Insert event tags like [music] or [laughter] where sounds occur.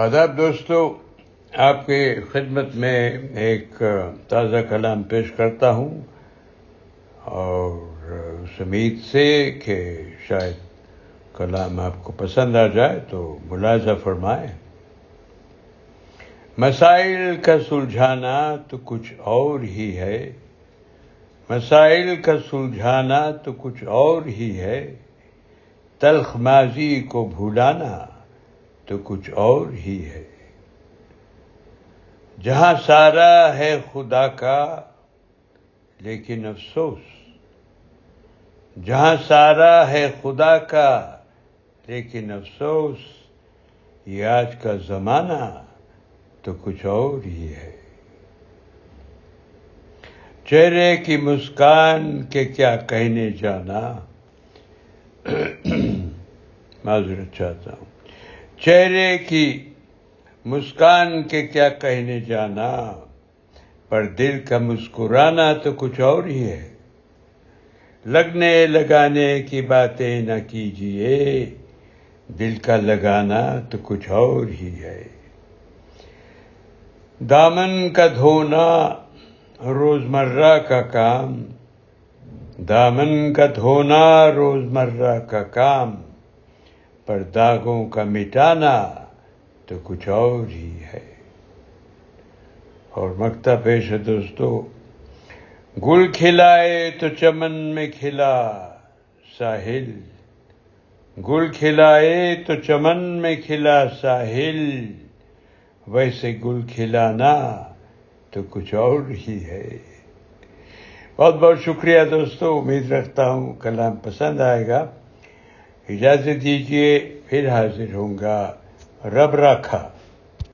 آداب دوستو، آپ کے خدمت میں ایک تازہ کلام پیش کرتا ہوں اور اس امید سے کہ شاید کلام آپ کو پسند آ جائے تو ملاحظہ فرمائیں۔ مسائل کا سلجھانا تو کچھ اور ہی ہے۔ مسائل کا سلجھانا تو کچھ اور ہی ہے۔ تلخ ماضی کو بھولانا تو کچھ اور ہی ہے۔ جہاں سارا ہے خدا کا، لیکن افسوس، جہاں سارا ہے خدا کا، لیکن افسوس، یہ آج کا زمانہ تو کچھ اور ہی ہے۔ چہرے کی مسکان کے کیا کہنے جانا [clears throat] معذرت چاہتا ہوں۔ چہرے کی مسکان کے کیا کہنے جانا؟ پر دل کا مسکرانا تو کچھ اور ہی ہے۔ لگنے لگانے کی باتیں نہ کیجیے دل کا لگانا تو کچھ اور ہی ہے۔ دامن کا دھونا، روزمرہ کا کام۔ دامن کا دھونا، روزمرہ کا کام۔ پر داغوں کا مٹانا تو کچھ اور ہی ہے۔ اور مکتا پیش ہے دوستو، گل کھلائے تو چمن میں کھلا ساحل۔ گل کھلائے تو چمن میں کھلا ساحل۔ ویسے گل کھلانا تو کچھ اور ہی ہے۔ بہت بہت شکریہ دوستو، امید رکھتا ہوں کلام پسند آئے گا۔ اجازت دیجیے پھر حاضر ہوں گا۔ رب رکھا